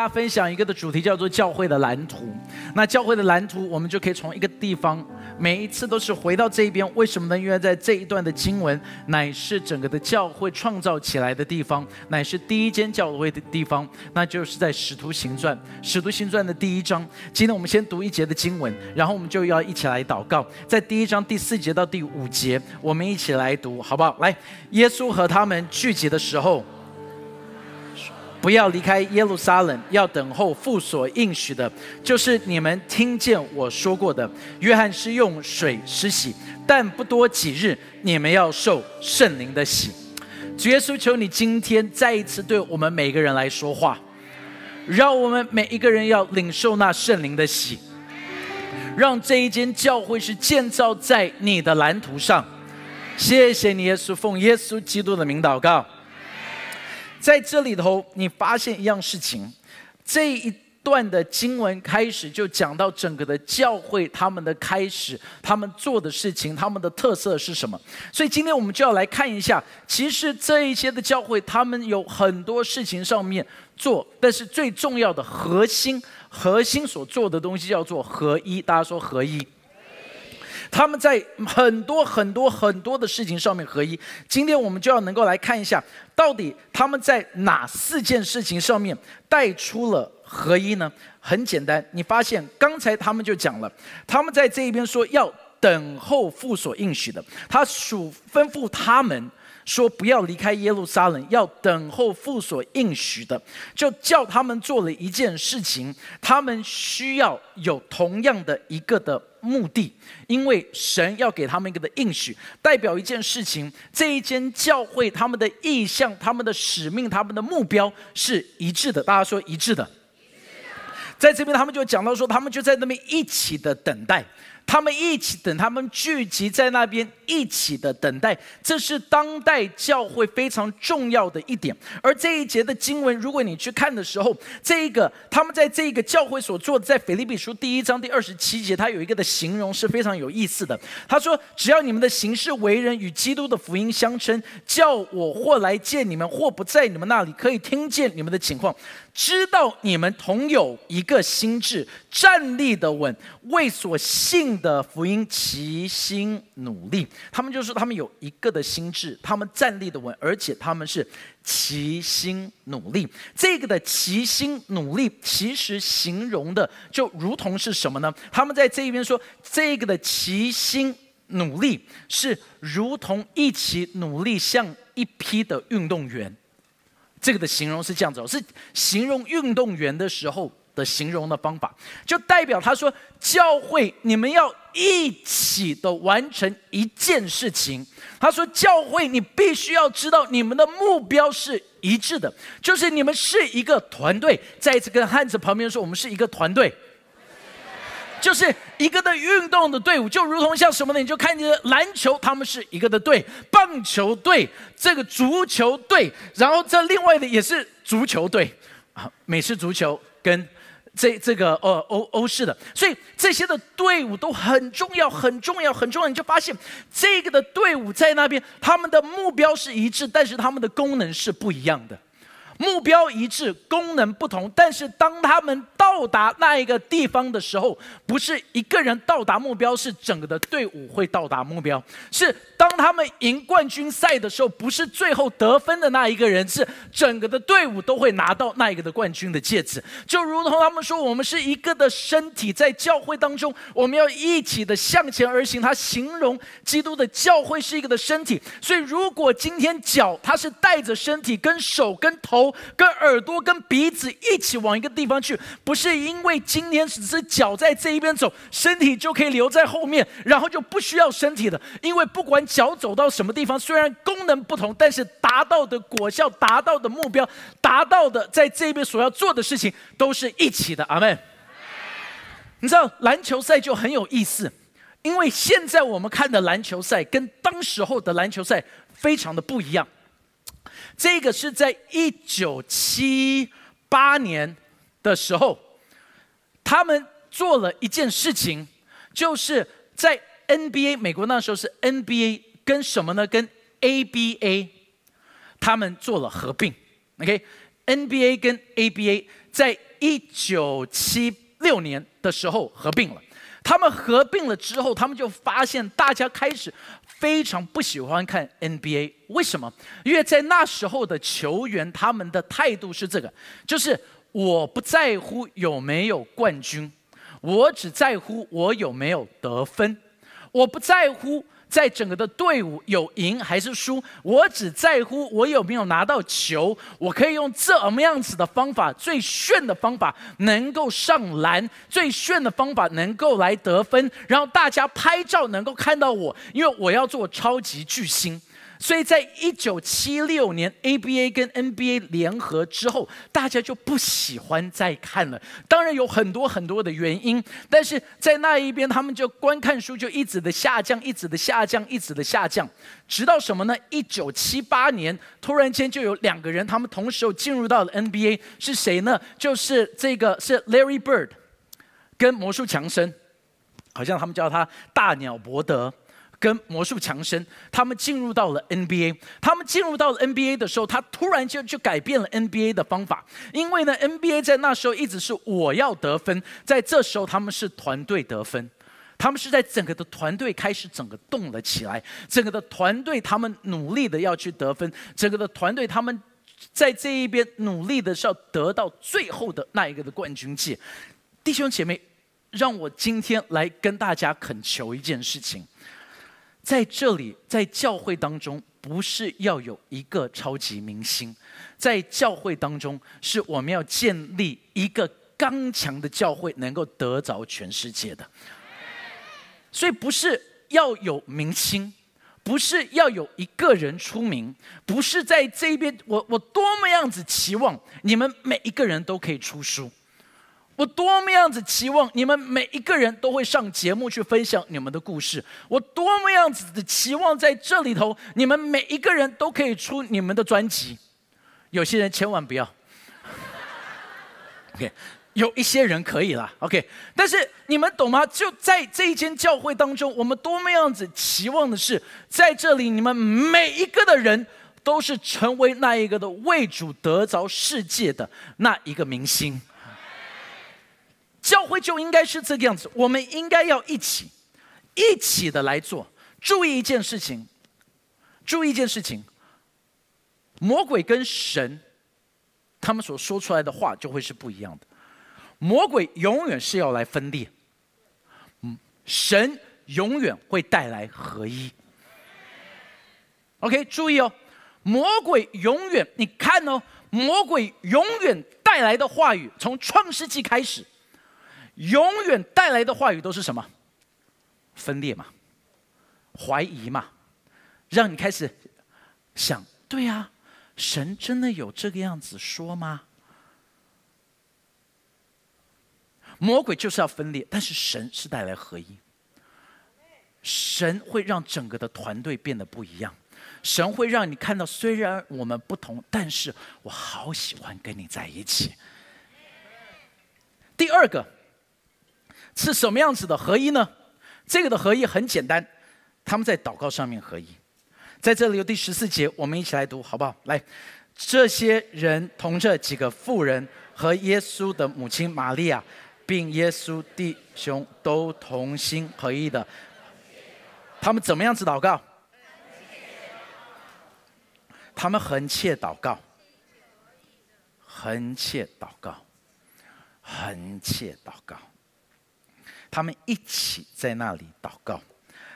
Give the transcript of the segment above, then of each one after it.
大家分享一个的主题，叫做教会的蓝图。那教会的蓝图，我们就可以从一个地方，每一次都是回到这一边。为什么呢？因为在这一段的经文，乃是整个的教会创造起来的地方，乃是第一间教会的地方，那就是在使徒行传，使徒行传的第一章。今天我们先读一节的经文，然后我们就要一起来祷告。在第一章第四节到第五节，我们一起来读，好不好？来，耶稣和他们聚集的时候。不要离开耶路撒冷，要等候父所应许的，就是你们听见我说过的。约翰是用水施洗，但不多几日，你们要受圣灵的洗。主耶稣，求你今天再一次对我们每个人来说话，让我们每一个人要领受那圣灵的洗，让这一间教会是建造在你的蓝图上。谢谢你，耶稣，奉耶稣基督的名祷告。在这里头，你发现一样事情，这一段的经文开始就讲到整个的教会，他们的开始，他们做的事情，他们的特色是什么？所以今天我们就要来看一下，其实这一些的教会，他们有很多事情上面做，但是最重要的核心，核心所做的东西叫做合一。大家说合一。他们在很多很多很多的事情上面合一。今天我们就要能够来看一下，到底他们在哪四件事情上面带出了合一呢？很简单，你发现刚才他们就讲了，他们在这一边说要等候父所应许的，他属吩咐他们。说不要离开耶路撒冷，要等候父所应许的，就叫他们做了一件事情。他们需要有同样的一个的目的，因为神要给他们一个的应许，代表一件事情。这一间教会，他们的意向、他们的使命、他们的目标是一致的。大家说一致的。在这边，他们就讲到说，他们就在那边一起的等待。他们一起等，他们聚集在那边一起的等待，这是当代教会非常重要的一点。而这一节的经文，如果你去看的时候，这一个他们在这一个教会所做的，在腓立比书第一章第二十七节，他有一个的形容是非常有意思的。他说：“只要你们的行事为人与基督的福音相称，叫我或来见你们，或不在你们那里，可以听见你们的情况。”知道你们同有一个心智，站立的稳，为所信的福音齐心努力。他们就是他们有一个的心智，他们站立的稳，而且他们是齐心努力。这个的齐心努力，其实形容的就如同是什么呢？他们在这一边说，这个的齐心努力是如同一起努力，像一批的运动员。这个的形容是这样子，是形容运动员的时候的形容的方法，就代表他说教会你们要一起的完成一件事情。他说教会你必须要知道你们的目标是一致的，就是你们是一个团队。再一次跟汉子旁边说，我们是一个团队。就是一个的运动的队伍，就如同像什么呢？你就看见篮球，他们是一个的队；棒球队，这个足球队，然后这另外的也是足球队啊，美式足球跟这这个呃欧欧式的，所以这些的队伍都很重要，很重要，很重要。你就发现这个的队伍在那边，他们的目标是一致，但是他们的功能是不一样的。目标一致，功能不同，但是当他们到达那一个地方的时候，不是一个人到达目标，是整个的队伍会到达目标。是当他们赢冠军赛的时候，不是最后得分的那一个人，是整个的队伍都会拿到那一个的冠军的戒指。就如同他们说，我们是一个的身体，在教会当中，我们要一起的向前而行。他形容基督的教会是一个的身体，所以如果今天脚他是带着身体，跟手跟头。跟耳朵、跟鼻子一起往一个地方去，不是因为今天只是脚在这一边走，身体就可以留在后面，然后就不需要身体的。因为不管脚走到什么地方，虽然功能不同，但是达到的果效、达到的目标、达到的在这边所要做的事情，都是一起的。阿门。你知道篮球赛就很有意思，因为现在我们看的篮球赛跟当时候的篮球赛非常的不一样。这个是在一九七八年的时候，他们做了一件事情，就是在 NBA 美国那时候是 NBA 跟什么呢？跟 ABA 他们做了合并。OK，NBA 跟 ABA 在一九七六年的时候合并了。他们合并了之后，他们就发现大家开始非常不喜欢看 NBA。为什么？因为在那时候的球员，他们的态度是这个：就是我不在乎有没有冠军，我只在乎我有没有得分，我不在乎。在整个的队伍有赢还是输，我只在乎我有没有拿到球。我可以用这么样子的方法，最炫的方法，能够上篮，最炫的方法能够来得分，然后大家拍照能够看到我，因为我要做超级巨星。所以在一九七六年 ABA 跟 NBA 联合之后，大家就不喜欢再看了。当然有很多很多的原因，但是在那一边，他们就观看数就一直的下降，一直的下降，一直的下降，直到什么呢？一九七八年，突然间就有两个人，他们同时又进入到了 NBA，是谁呢？就是这个是 Larry Bird 跟魔术强森，好像他们叫他大鸟伯德。跟魔术强生，他们进入到了 NBA。他们进入到了 NBA 的时候，他突然就就改变了 NBA 的方法。因为呢，NBA 在那时候一直是我要得分，在这时候他们是团队得分，他们是在整个的团队开始整个动了起来。整个的团队他们努力的要去得分，整个的团队他们在这一边努力的是要得到最后的那一个的冠军戒。弟兄姐妹，让我今天来跟大家恳求一件事情。在这里，在教会当中，不是要有一个超级明星，在教会当中，是我们要建立一个刚强的教会，能够得着全世界的。所以，不是要有明星，不是要有一个人出名，不是在这边，我我多么样子期望你们每一个人都可以出书。我多么样子期望你们每一个人都会上节目去分享你们的故事。我多么样子的期望在这里头，你们每一个人都可以出你们的专辑。有些人千万不要。OK，有一些人可以啦。OK，但是你们懂吗？就在这一间教会当中，我们多么样子期望的是，在这里你们每一个的人都是成为那一个的为主得着世界的那一个明星。教会就应该是这个样子，我们应该要一起，一起的来做。注意一件事情，注意一件事情，魔鬼跟神，他们所说出来的话就会是不一样的。魔鬼永远是要来分裂，嗯，神永远会带来合一。OK，注意哦，魔鬼永远，你看哦，魔鬼永远带来的话语，从创世纪开始。永远带来的话语都是什么？分裂嘛，怀疑嘛，让你开始想：对呀，神真的有这个样子说吗？魔鬼就是要分裂，但是神是带来合一。神会让整个的团队变得不一样，神会让你看到，虽然我们不同，但是我好喜欢跟你在一起。第二个。是什么样子的合一呢？这个的合一很简单，他们在祷告上面合一。在这里有第十四节，我们一起来读好不好？来，这些人同这几个妇人和耶稣的母亲玛利亚，并耶稣弟兄都同心合一的。他们怎么样子祷告？他们横切祷告，横切祷告，横切祷告。他们一起在那里祷告，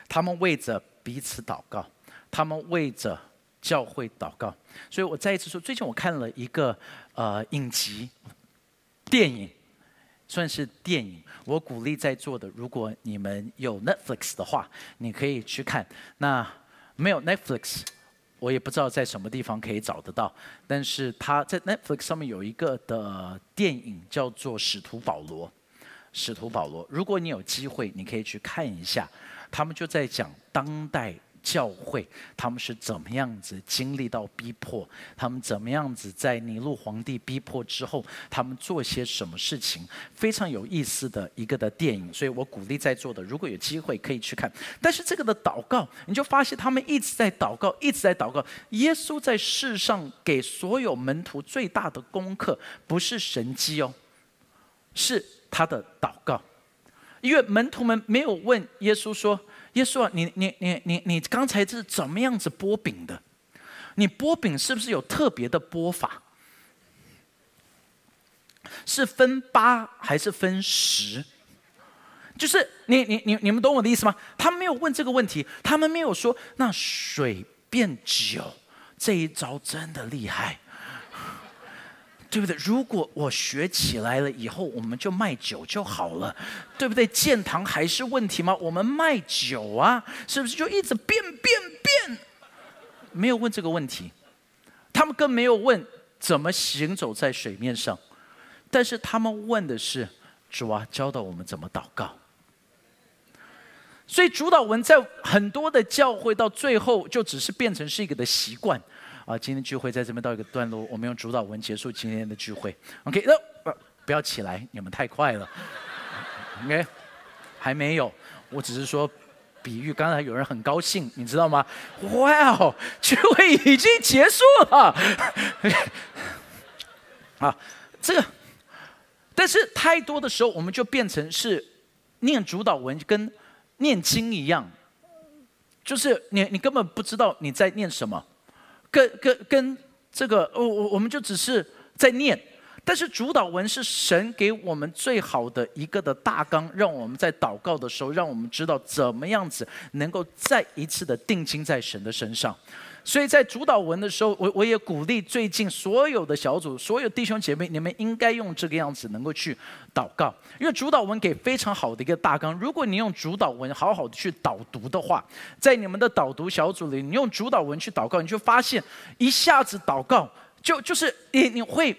他们为着彼此祷告，他们为着教会祷告。所以我再一次说，最近我看了一个呃影集电影，算是电影。我鼓励在座的，如果你们有 Netflix 的话，你可以去看。那没有 Netflix，我也不知道在什么地方可以找得到。但是他在 Netflix 上面有一个的电影叫做《使徒保罗》。使徒保罗，如果你有机会，你可以去看一下，他们就在讲当代教会他们是怎么样子经历到逼迫，他们怎么样子在尼禄皇帝逼迫之后，他们做些什么事情，非常有意思的一个的电影，所以我鼓励在座的，如果有机会可以去看。但是这个的祷告，你就发现他们一直在祷告，一直在祷告。耶稣在世上给所有门徒最大的功课，不是神迹哦。是他的祷告，因为门徒们没有问耶稣说：“耶稣啊，你你你你你刚才是怎么样子剥饼的？你剥饼是不是有特别的剥法？是分八还是分十？就是你你你你们懂我的意思吗？他没有问这个问题，他们没有说那水变酒这一招真的厉害。”对不对？如果我学起来了以后，我们就卖酒就好了，对不对？建堂还是问题吗？我们卖酒啊，是不是就一直变变变？没有问这个问题，他们更没有问怎么行走在水面上，但是他们问的是主啊，教导我们怎么祷告。所以主导文在很多的教会到最后就只是变成是一个的习惯。啊，今天聚会在这边到一个段落，我们用主导文结束今天的聚会。OK，那不不要起来，你们太快了。OK，还没有，我只是说比喻。刚才有人很高兴，你知道吗？哇哦，聚会已经结束了。啊，这个，但是太多的时候，我们就变成是念主导文跟念经一样，就是你你根本不知道你在念什么。跟跟跟这个，我我我们就只是在念，但是主导文是神给我们最好的一个的大纲，让我们在祷告的时候，让我们知道怎么样子能够再一次的定睛在神的身上。所以在主导文的时候，我我也鼓励最近所有的小组、所有弟兄姐妹，你们应该用这个样子能够去祷告，因为主导文给非常好的一个大纲。如果你用主导文好好的去导读的话，在你们的导读小组里，你用主导文去祷告，你就发现一下子祷告就就是你你会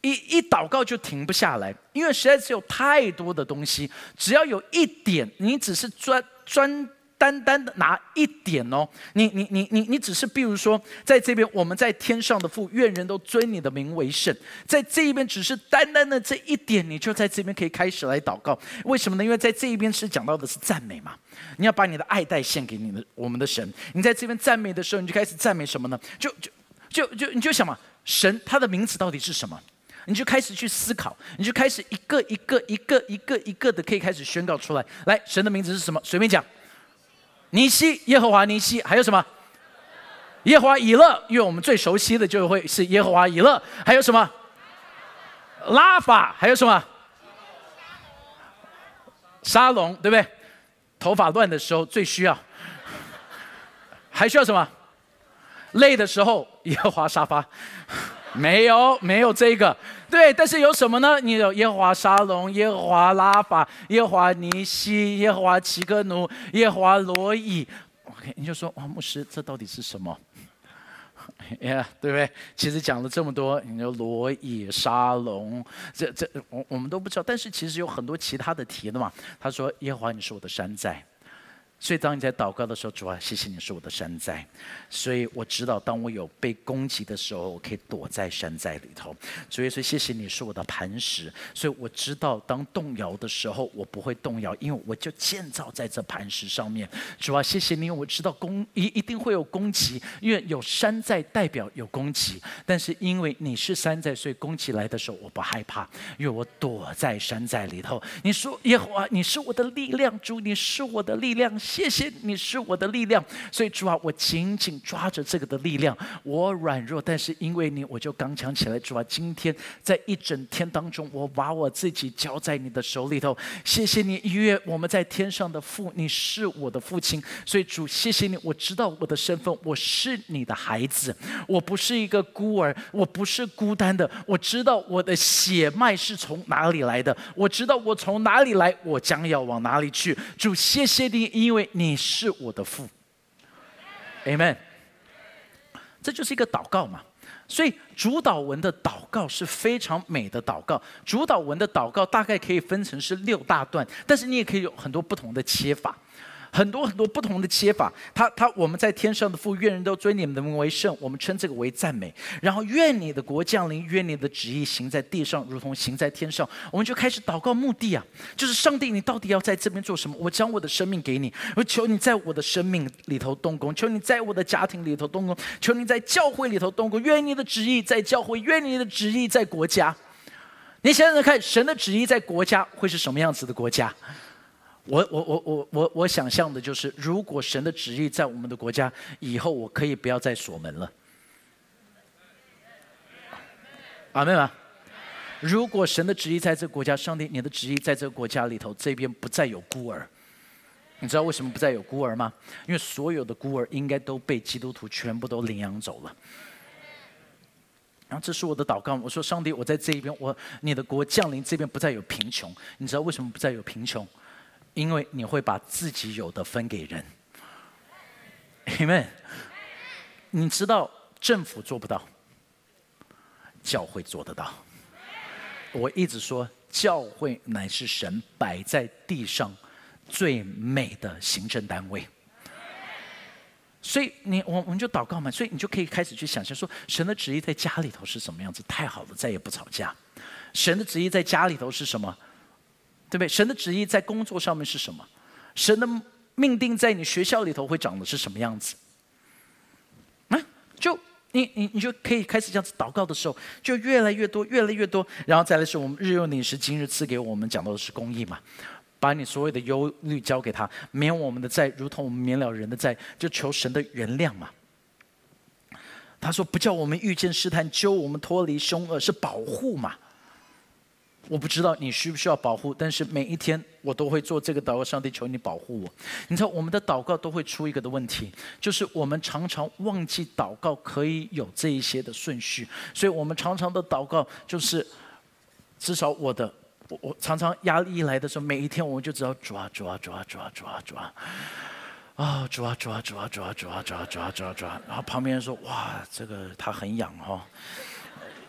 一一祷告就停不下来，因为实在是有太多的东西，只要有一点，你只是专专。单单的拿一点哦，你你你你你只是，比如说，在这边我们在天上的父，愿人都尊你的名为圣，在这一边只是单单的这一点，你就在这边可以开始来祷告。为什么呢？因为在这一边是讲到的是赞美嘛，你要把你的爱戴献给你的我们的神。你在这边赞美的时候，你就开始赞美什么呢？就就就就你就想嘛，神他的名字到底是什么？你就开始去思考，你就开始一个一个一个一个一个的可以开始宣告出来。来，神的名字是什么？随便讲。尼西耶和华尼西还有什么？耶和华以勒，因为我们最熟悉的就会是耶和华以勒。还有什么？拉法还有什么？沙龙对不对？头发乱的时候最需要。还需要什么？累的时候耶和华沙发。没有，没有这个，对，但是有什么呢？你有耶和华沙龙、耶和华拉法、耶和华尼西、耶和华奇格努、耶和华罗伊。OK，你就说哇，牧师，这到底是什么？呀，对不对？其实讲了这么多，你说罗伊、沙龙，这这我我们都不知道，但是其实有很多其他的题的嘛。他说耶和华，你是我的山寨。所以，当你在祷告的时候，主啊，谢谢你是我的山寨。所以我知道，当我有被攻击的时候，我可以躲在山寨里头。所以说，谢谢你是我的磐石。所以我知道，当动摇的时候，我不会动摇，因为我就建造在这磐石上面。主啊，谢谢你，我知道攻一一定会有攻击，因为有山寨代表有攻击。但是因为你是山寨，所以攻击来的时候我不害怕，因为我躲在山寨里头。你说耶和华，你是我的力量，主，你是我的力量。谢谢你是我的力量，所以主啊，我紧紧抓着这个的力量。我软弱，但是因为你，我就刚强起来。主啊，今天在一整天当中，我把我自己交在你的手里头。谢谢你，因为我们在天上的父，你是我的父亲。所以主，谢谢你，我知道我的身份，我是你的孩子，我不是一个孤儿，我不是孤单的。我知道我的血脉是从哪里来的，我知道我从哪里来，我将要往哪里去。主，谢谢你，因。因为你是我的父，Amen。这就是一个祷告嘛，所以主导文的祷告是非常美的祷告。主导文的祷告大概可以分成是六大段，但是你也可以有很多不同的切法。很多很多不同的切法，他他我们在天上的父，愿人都尊你们的名为圣，我们称这个为赞美。然后愿你的国降临，愿你的旨意行在地上，如同行在天上。我们就开始祷告，目的啊，就是上帝，你到底要在这边做什么？我将我的生命给你，我求你在我的生命里头动工，求你在我的家庭里头动工，求你在教会里头动工。愿你的旨意在教会，愿你的旨意在国家。你想想看，神的旨意在国家会是什么样子的国家？我我我我我我想象的就是，如果神的旨意在我们的国家，以后我可以不要再锁门了。阿妹吗？如果神的旨意在这个国家，上帝，你的旨意在这个国家里头，这边不再有孤儿。你知道为什么不再有孤儿吗？因为所有的孤儿应该都被基督徒全部都领养走了。然后这是我的祷告，我说上帝，我在这一边，我你的国降临这边不再有贫穷。你知道为什么不再有贫穷？因为你会把自己有的分给人。Amen。你知道政府做不到，教会做得到。我一直说，教会乃是神摆在地上最美的行政单位。所以你我我们就祷告嘛，所以你就可以开始去想象说，神的旨意在家里头是什么样子？太好了，再也不吵架。神的旨意在家里头是什么？对不对？神的旨意在工作上面是什么？神的命定在你学校里头会长的是什么样子？啊，就你你你就可以开始这样子祷告的时候，就越来越多，越来越多。然后再来是我们日用饮食，今日赐给我们讲到的是公义嘛。把你所有的忧虑交给他，免我们的债，如同我们免了人的债，就求神的原谅嘛。他说：“不叫我们遇见试探，救我们脱离凶恶，是保护嘛。”我不知道你需不需要保护，但是每一天我都会做这个祷告。上帝，求你保护我。你知道，我们的祷告都会出一个的问题，就是我们常常忘记祷告可以有这一些的顺序，所以我们常常的祷告就是，至少我的。我我常常压力一来的时候，每一天我们就知道抓抓抓抓抓抓，啊抓抓抓抓抓抓抓抓抓，然后旁边人说哇，这个他很痒哈，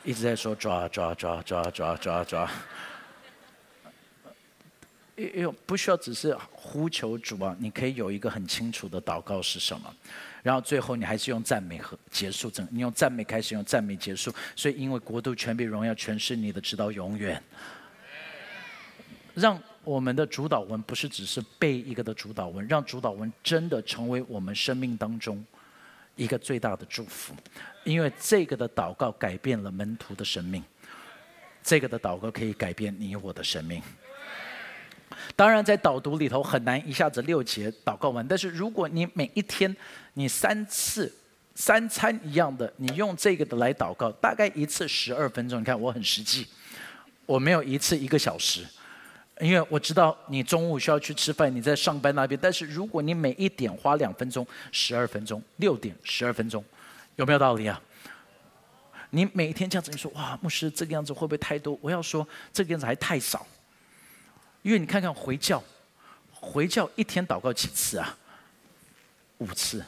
一直在说抓抓抓抓抓抓抓，哎呦，不需要只是呼求主啊，你可以有一个很清楚的祷告是什么，然后最后你还是用赞美和结束，整你用赞美开始，用赞美结束，所以因为国度、权柄、荣耀全是你的，直到永远。让我们的主导文不是只是背一个的主导文，让主导文真的成为我们生命当中一个最大的祝福，因为这个的祷告改变了门徒的生命，这个的祷告可以改变你我的生命。当然，在导读里头很难一下子六节祷告完，但是如果你每一天你三次三餐一样的，你用这个的来祷告，大概一次十二分钟。你看我很实际，我没有一次一个小时。因为我知道你中午需要去吃饭，你在上班那边。但是如果你每一点花两分钟、十二分钟、六点十二分钟，有没有道理啊？你每天这样子，你说哇，牧师这个样子会不会太多？我要说这个样子还太少。因为你看看回教，回教一天祷告几次啊？五次。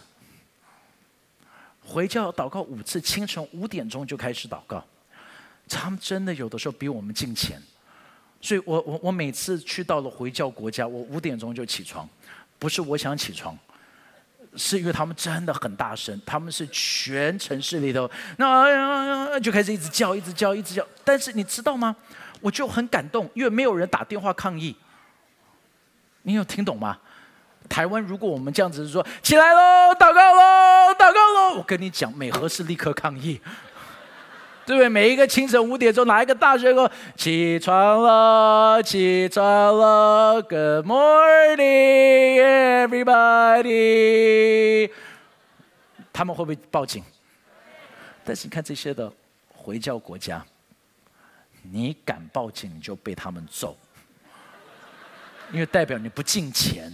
回教祷告五次，清晨五点钟就开始祷告。他们真的有的时候比我们近前。所以我我我每次去到了回教国家，我五点钟就起床，不是我想起床，是因为他们真的很大声，他们是全城市里头，那就开始一直叫，一直叫，一直叫。但是你知道吗？我就很感动，因为没有人打电话抗议。你有听懂吗？台湾如果我们这样子说起来喽，祷告喽，祷告喽，我跟你讲，美和是立刻抗议。对不对？每一个清晨五点钟，哪一个大学生，起床了，起床了，Good morning, everybody。他们会不会报警？但是你看这些的回教国家，你敢报警，你就被他们揍，因为代表你不敬钱。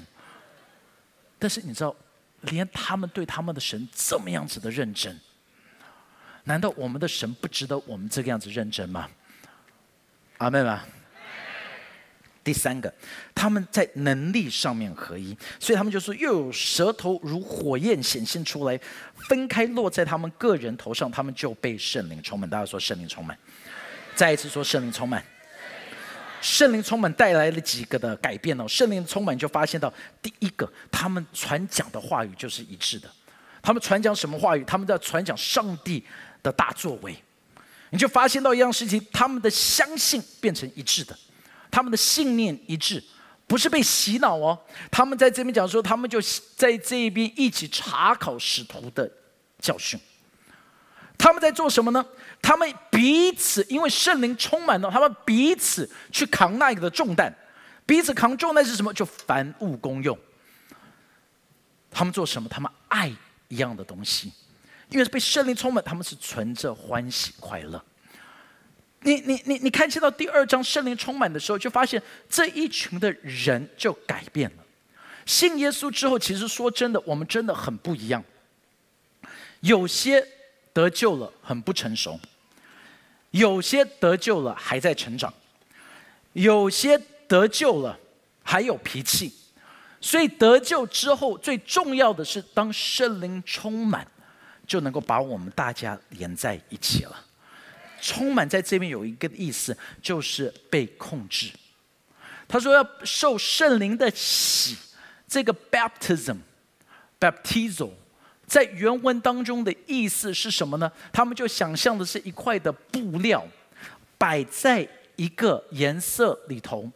但是你知道，连他们对他们的神这么样子的认真。难道我们的神不值得我们这个样子认真吗？阿妹吗？第三个，他们在能力上面合一，所以他们就说又有舌头如火焰显现出来，分开落在他们个人头上，他们就被圣灵充满。大家说圣灵充满，再一次说圣灵充满。圣灵充满带来了几个的改变哦。圣灵充满就发现到，第一个，他们传讲的话语就是一致的。他们传讲什么话语？他们在传讲上帝。的大作为，你就发现到一样事情，他们的相信变成一致的，他们的信念一致，不是被洗脑哦。他们在这边讲说，他们就在这一边一起查考使徒的教训。他们在做什么呢？他们彼此因为圣灵充满了，他们彼此去扛那个的重担，彼此扛重担是什么？就凡物公用。他们做什么？他们爱一样的东西，因为被圣灵充满，他们是存着欢喜快乐。你你你你看，见到第二章圣灵充满的时候，就发现这一群的人就改变了。信耶稣之后，其实说真的，我们真的很不一样。有些得救了很不成熟，有些得救了还在成长，有些得救了还有脾气。所以得救之后，最重要的是当圣灵充满，就能够把我们大家连在一起了。充满在这边有一个意思，就是被控制。他说要受圣灵的洗。这个 baptism，baptizo，在原文当中的意思是什么呢？他们就想象的是一块的布料，摆在一个颜色里头，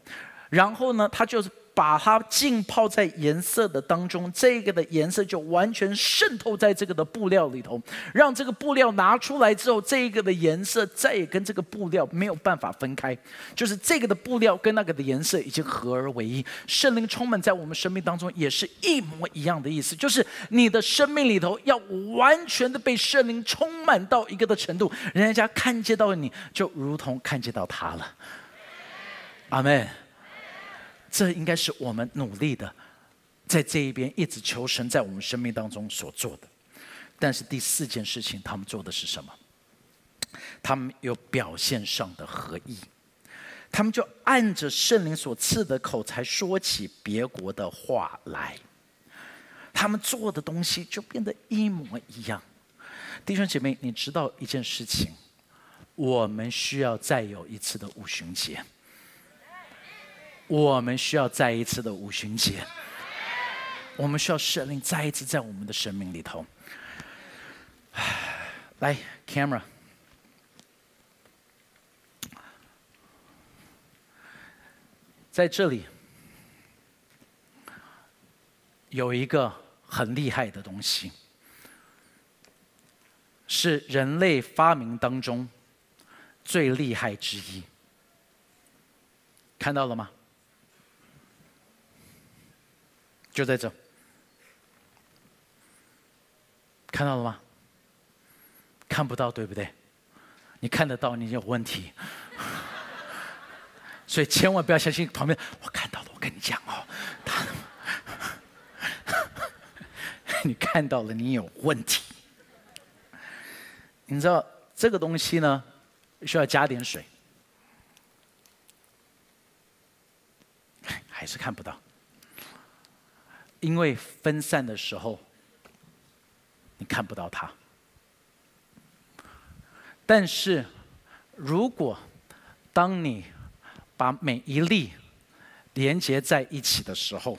然后呢，它就是。把它浸泡在颜色的当中，这个的颜色就完全渗透在这个的布料里头，让这个布料拿出来之后，这个的颜色再也跟这个布料没有办法分开，就是这个的布料跟那个的颜色已经合而为一。圣灵充满在我们生命当中，也是一模一样的意思，就是你的生命里头要完全的被圣灵充满到一个的程度，人家看见到你就如同看见到他了。阿门。这应该是我们努力的，在这一边一直求神在我们生命当中所做的。但是第四件事情，他们做的是什么？他们有表现上的合意，他们就按着圣灵所赐的口才说起别国的话来，他们做的东西就变得一模一样。弟兄姐妹，你知道一件事情，我们需要再有一次的五旬节。我们需要再一次的五旬节，我们需要圣灵再一次在我们的生命里头。来，camera，在这里有一个很厉害的东西，是人类发明当中最厉害之一，看到了吗？就在这，看到了吗？看不到，对不对？你看得到，你有问题。所以千万不要相信旁边。我看到了，我跟你讲哦，他，你看到了，你有问题。你知道这个东西呢，需要加点水，还是看不到。因为分散的时候，你看不到它。但是，如果当你把每一粒连接在一起的时候，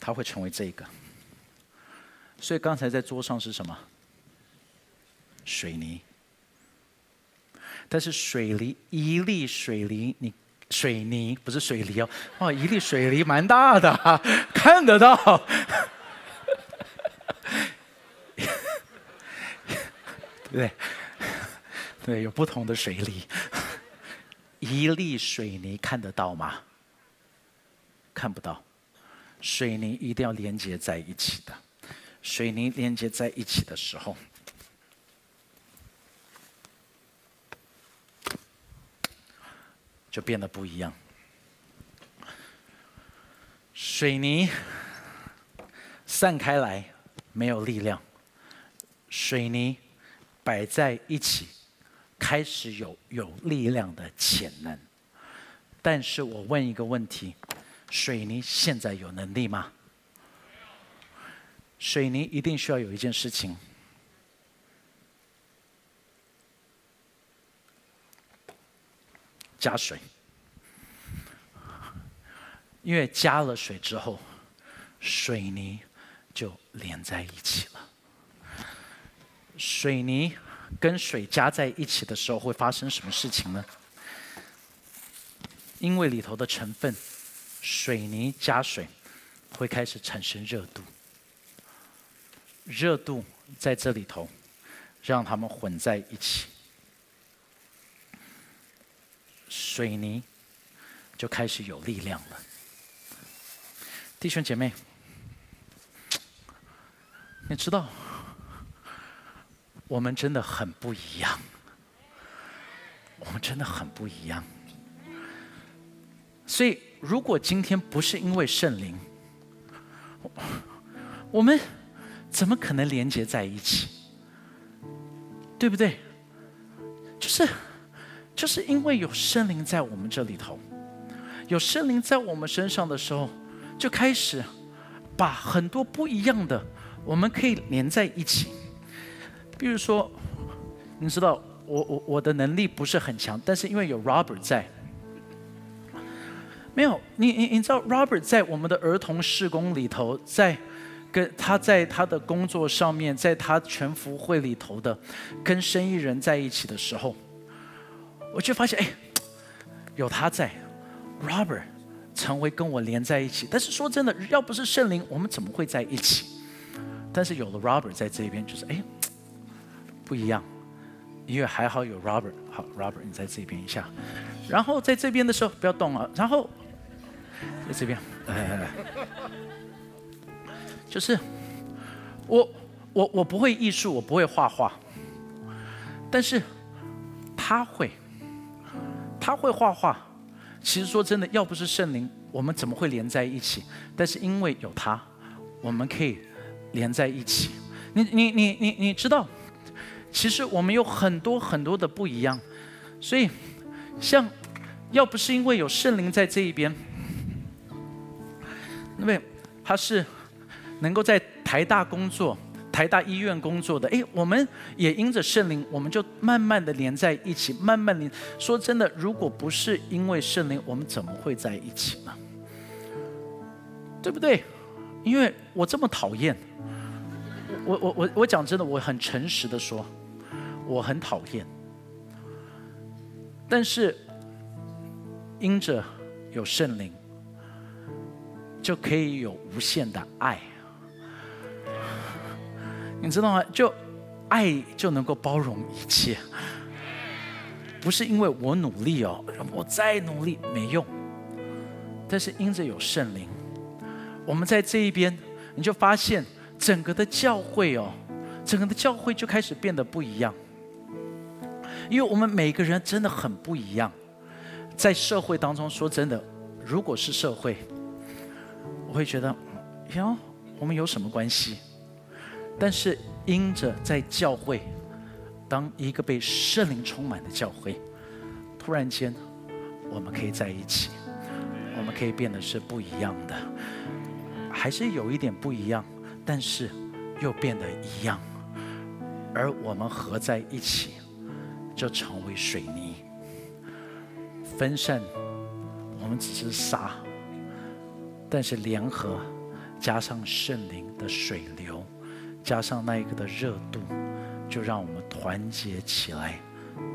它会成为这个。所以刚才在桌上是什么？水泥，但是水泥一粒水泥，你水泥不是水泥哦，哦，一粒水泥蛮大的，看得到，对 不对？对，有不同的水泥，一粒水泥看得到吗？看不到，水泥一定要连接在一起的，水泥连接在一起的时候。就变得不一样。水泥散开来没有力量，水泥摆在一起开始有有力量的潜能。但是我问一个问题：水泥现在有能力吗？水泥一定需要有一件事情，加水。因为加了水之后，水泥就连在一起了。水泥跟水加在一起的时候会发生什么事情呢？因为里头的成分，水泥加水，会开始产生热度。热度在这里头，让它们混在一起，水泥就开始有力量了。弟兄姐妹，你知道，我们真的很不一样，我们真的很不一样。所以，如果今天不是因为圣灵，我们。怎么可能连接在一起？对不对？就是，就是因为有圣灵在我们这里头，有圣灵在我们身上的时候，就开始把很多不一样的，我们可以连在一起。比如说，你知道，我我我的能力不是很强，但是因为有 Robert 在，没有你你你知道 Robert 在我们的儿童事工里头在。跟他在他的工作上面，在他全福会里头的，跟生意人在一起的时候，我就发现，哎，有他在，Robert 成为跟我连在一起。但是说真的，要不是圣灵，我们怎么会在一起？但是有了 Robert 在这边，就是哎，不一样，因为还好有 Robert。好，Robert 你在这边一下，然后在这边的时候不要动啊，然后在这边，哎。就是我我我不会艺术，我不会画画，但是他会，他会画画。其实说真的，要不是圣灵，我们怎么会连在一起？但是因为有他，我们可以连在一起。你你你你你知道，其实我们有很多很多的不一样，所以像要不是因为有圣灵在这一边，因为他是。能够在台大工作、台大医院工作的，哎，我们也因着圣灵，我们就慢慢的连在一起，慢慢连。说真的，如果不是因为圣灵，我们怎么会在一起呢？对不对？因为我这么讨厌，我我我我讲真的，我很诚实的说，我很讨厌。但是因着有圣灵，就可以有无限的爱。你知道吗？就爱就能够包容一切，不是因为我努力哦，我再努力没用。但是因着有圣灵，我们在这一边，你就发现整个的教会哦，整个的教会就开始变得不一样。因为我们每个人真的很不一样，在社会当中说真的，如果是社会，我会觉得哟，我们有什么关系？但是因着在教会，当一个被圣灵充满的教会，突然间，我们可以在一起，我们可以变得是不一样的，还是有一点不一样，但是又变得一样，而我们合在一起，就成为水泥，分散，我们只是沙，但是联合加上圣灵的水流。加上那一个的热度，就让我们团结起来，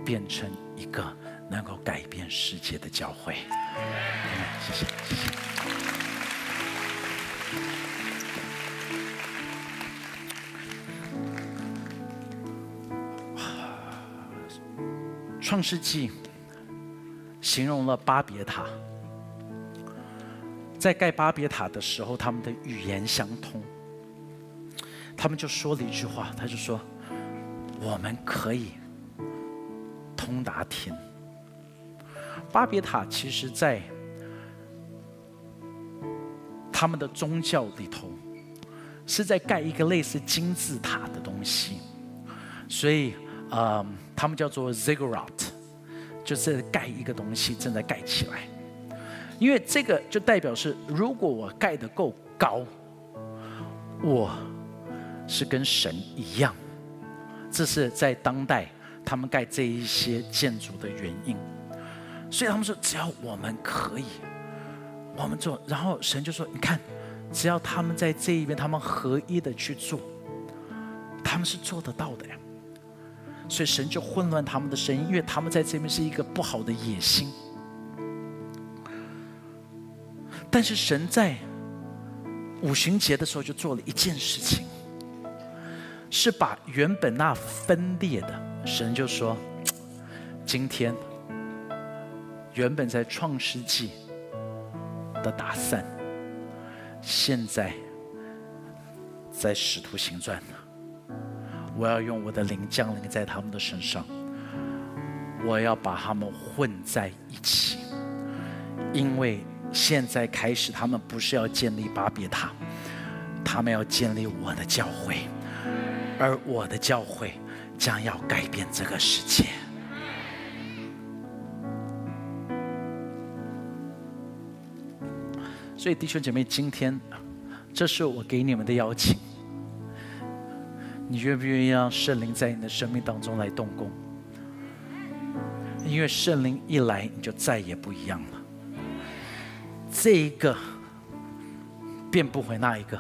变成一个能够改变世界的教会。谢谢，谢谢。创世纪形容了巴别塔，在盖巴别塔的时候，他们的语言相通。他们就说了一句话，他就说：“我们可以通达天。”巴别塔其实，在他们的宗教里头，是在盖一个类似金字塔的东西，所以，呃，他们叫做 ziggurat，就是盖一个东西正在盖起来。因为这个就代表是，如果我盖得够高，我。是跟神一样，这是在当代他们盖这一些建筑的原因。所以他们说，只要我们可以，我们做。然后神就说：“你看，只要他们在这一边，他们合一的去做，他们是做得到的呀。”所以神就混乱他们的声音，因为他们在这边是一个不好的野心。但是神在五旬节的时候就做了一件事情，是把原本那分裂的神就说，今天原本在创世纪的打散，现在在使徒行传，我要用我的灵降临在他们的身上，我要把他们混在一起，因为。现在开始，他们不是要建立巴别塔，他们要建立我的教会，而我的教会将要改变这个世界。所以，弟兄姐妹，今天这是我给你们的邀请，你愿不愿意让圣灵在你的生命当中来动工？因为圣灵一来，你就再也不一样了。这一个变不回那一个，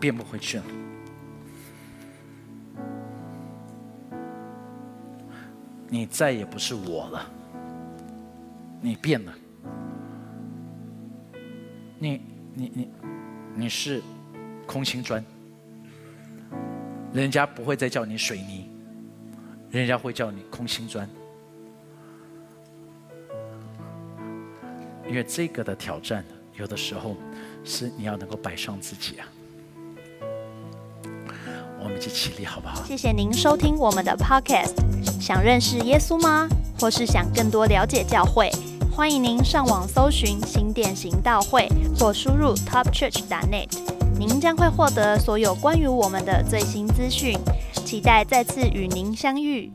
变不回去了。你再也不是我了，你变了。你你你你是空心砖，人家不会再叫你水泥，人家会叫你空心砖。因为这个的挑战，有的时候是你要能够摆上自己啊。们一起起立，好不好？谢谢您收听我们的 Podcast。想认识耶稣吗？或是想更多了解教会？欢迎您上网搜寻新店行道会，或输入 topchurch.net，您将会获得所有关于我们的最新资讯。期待再次与您相遇。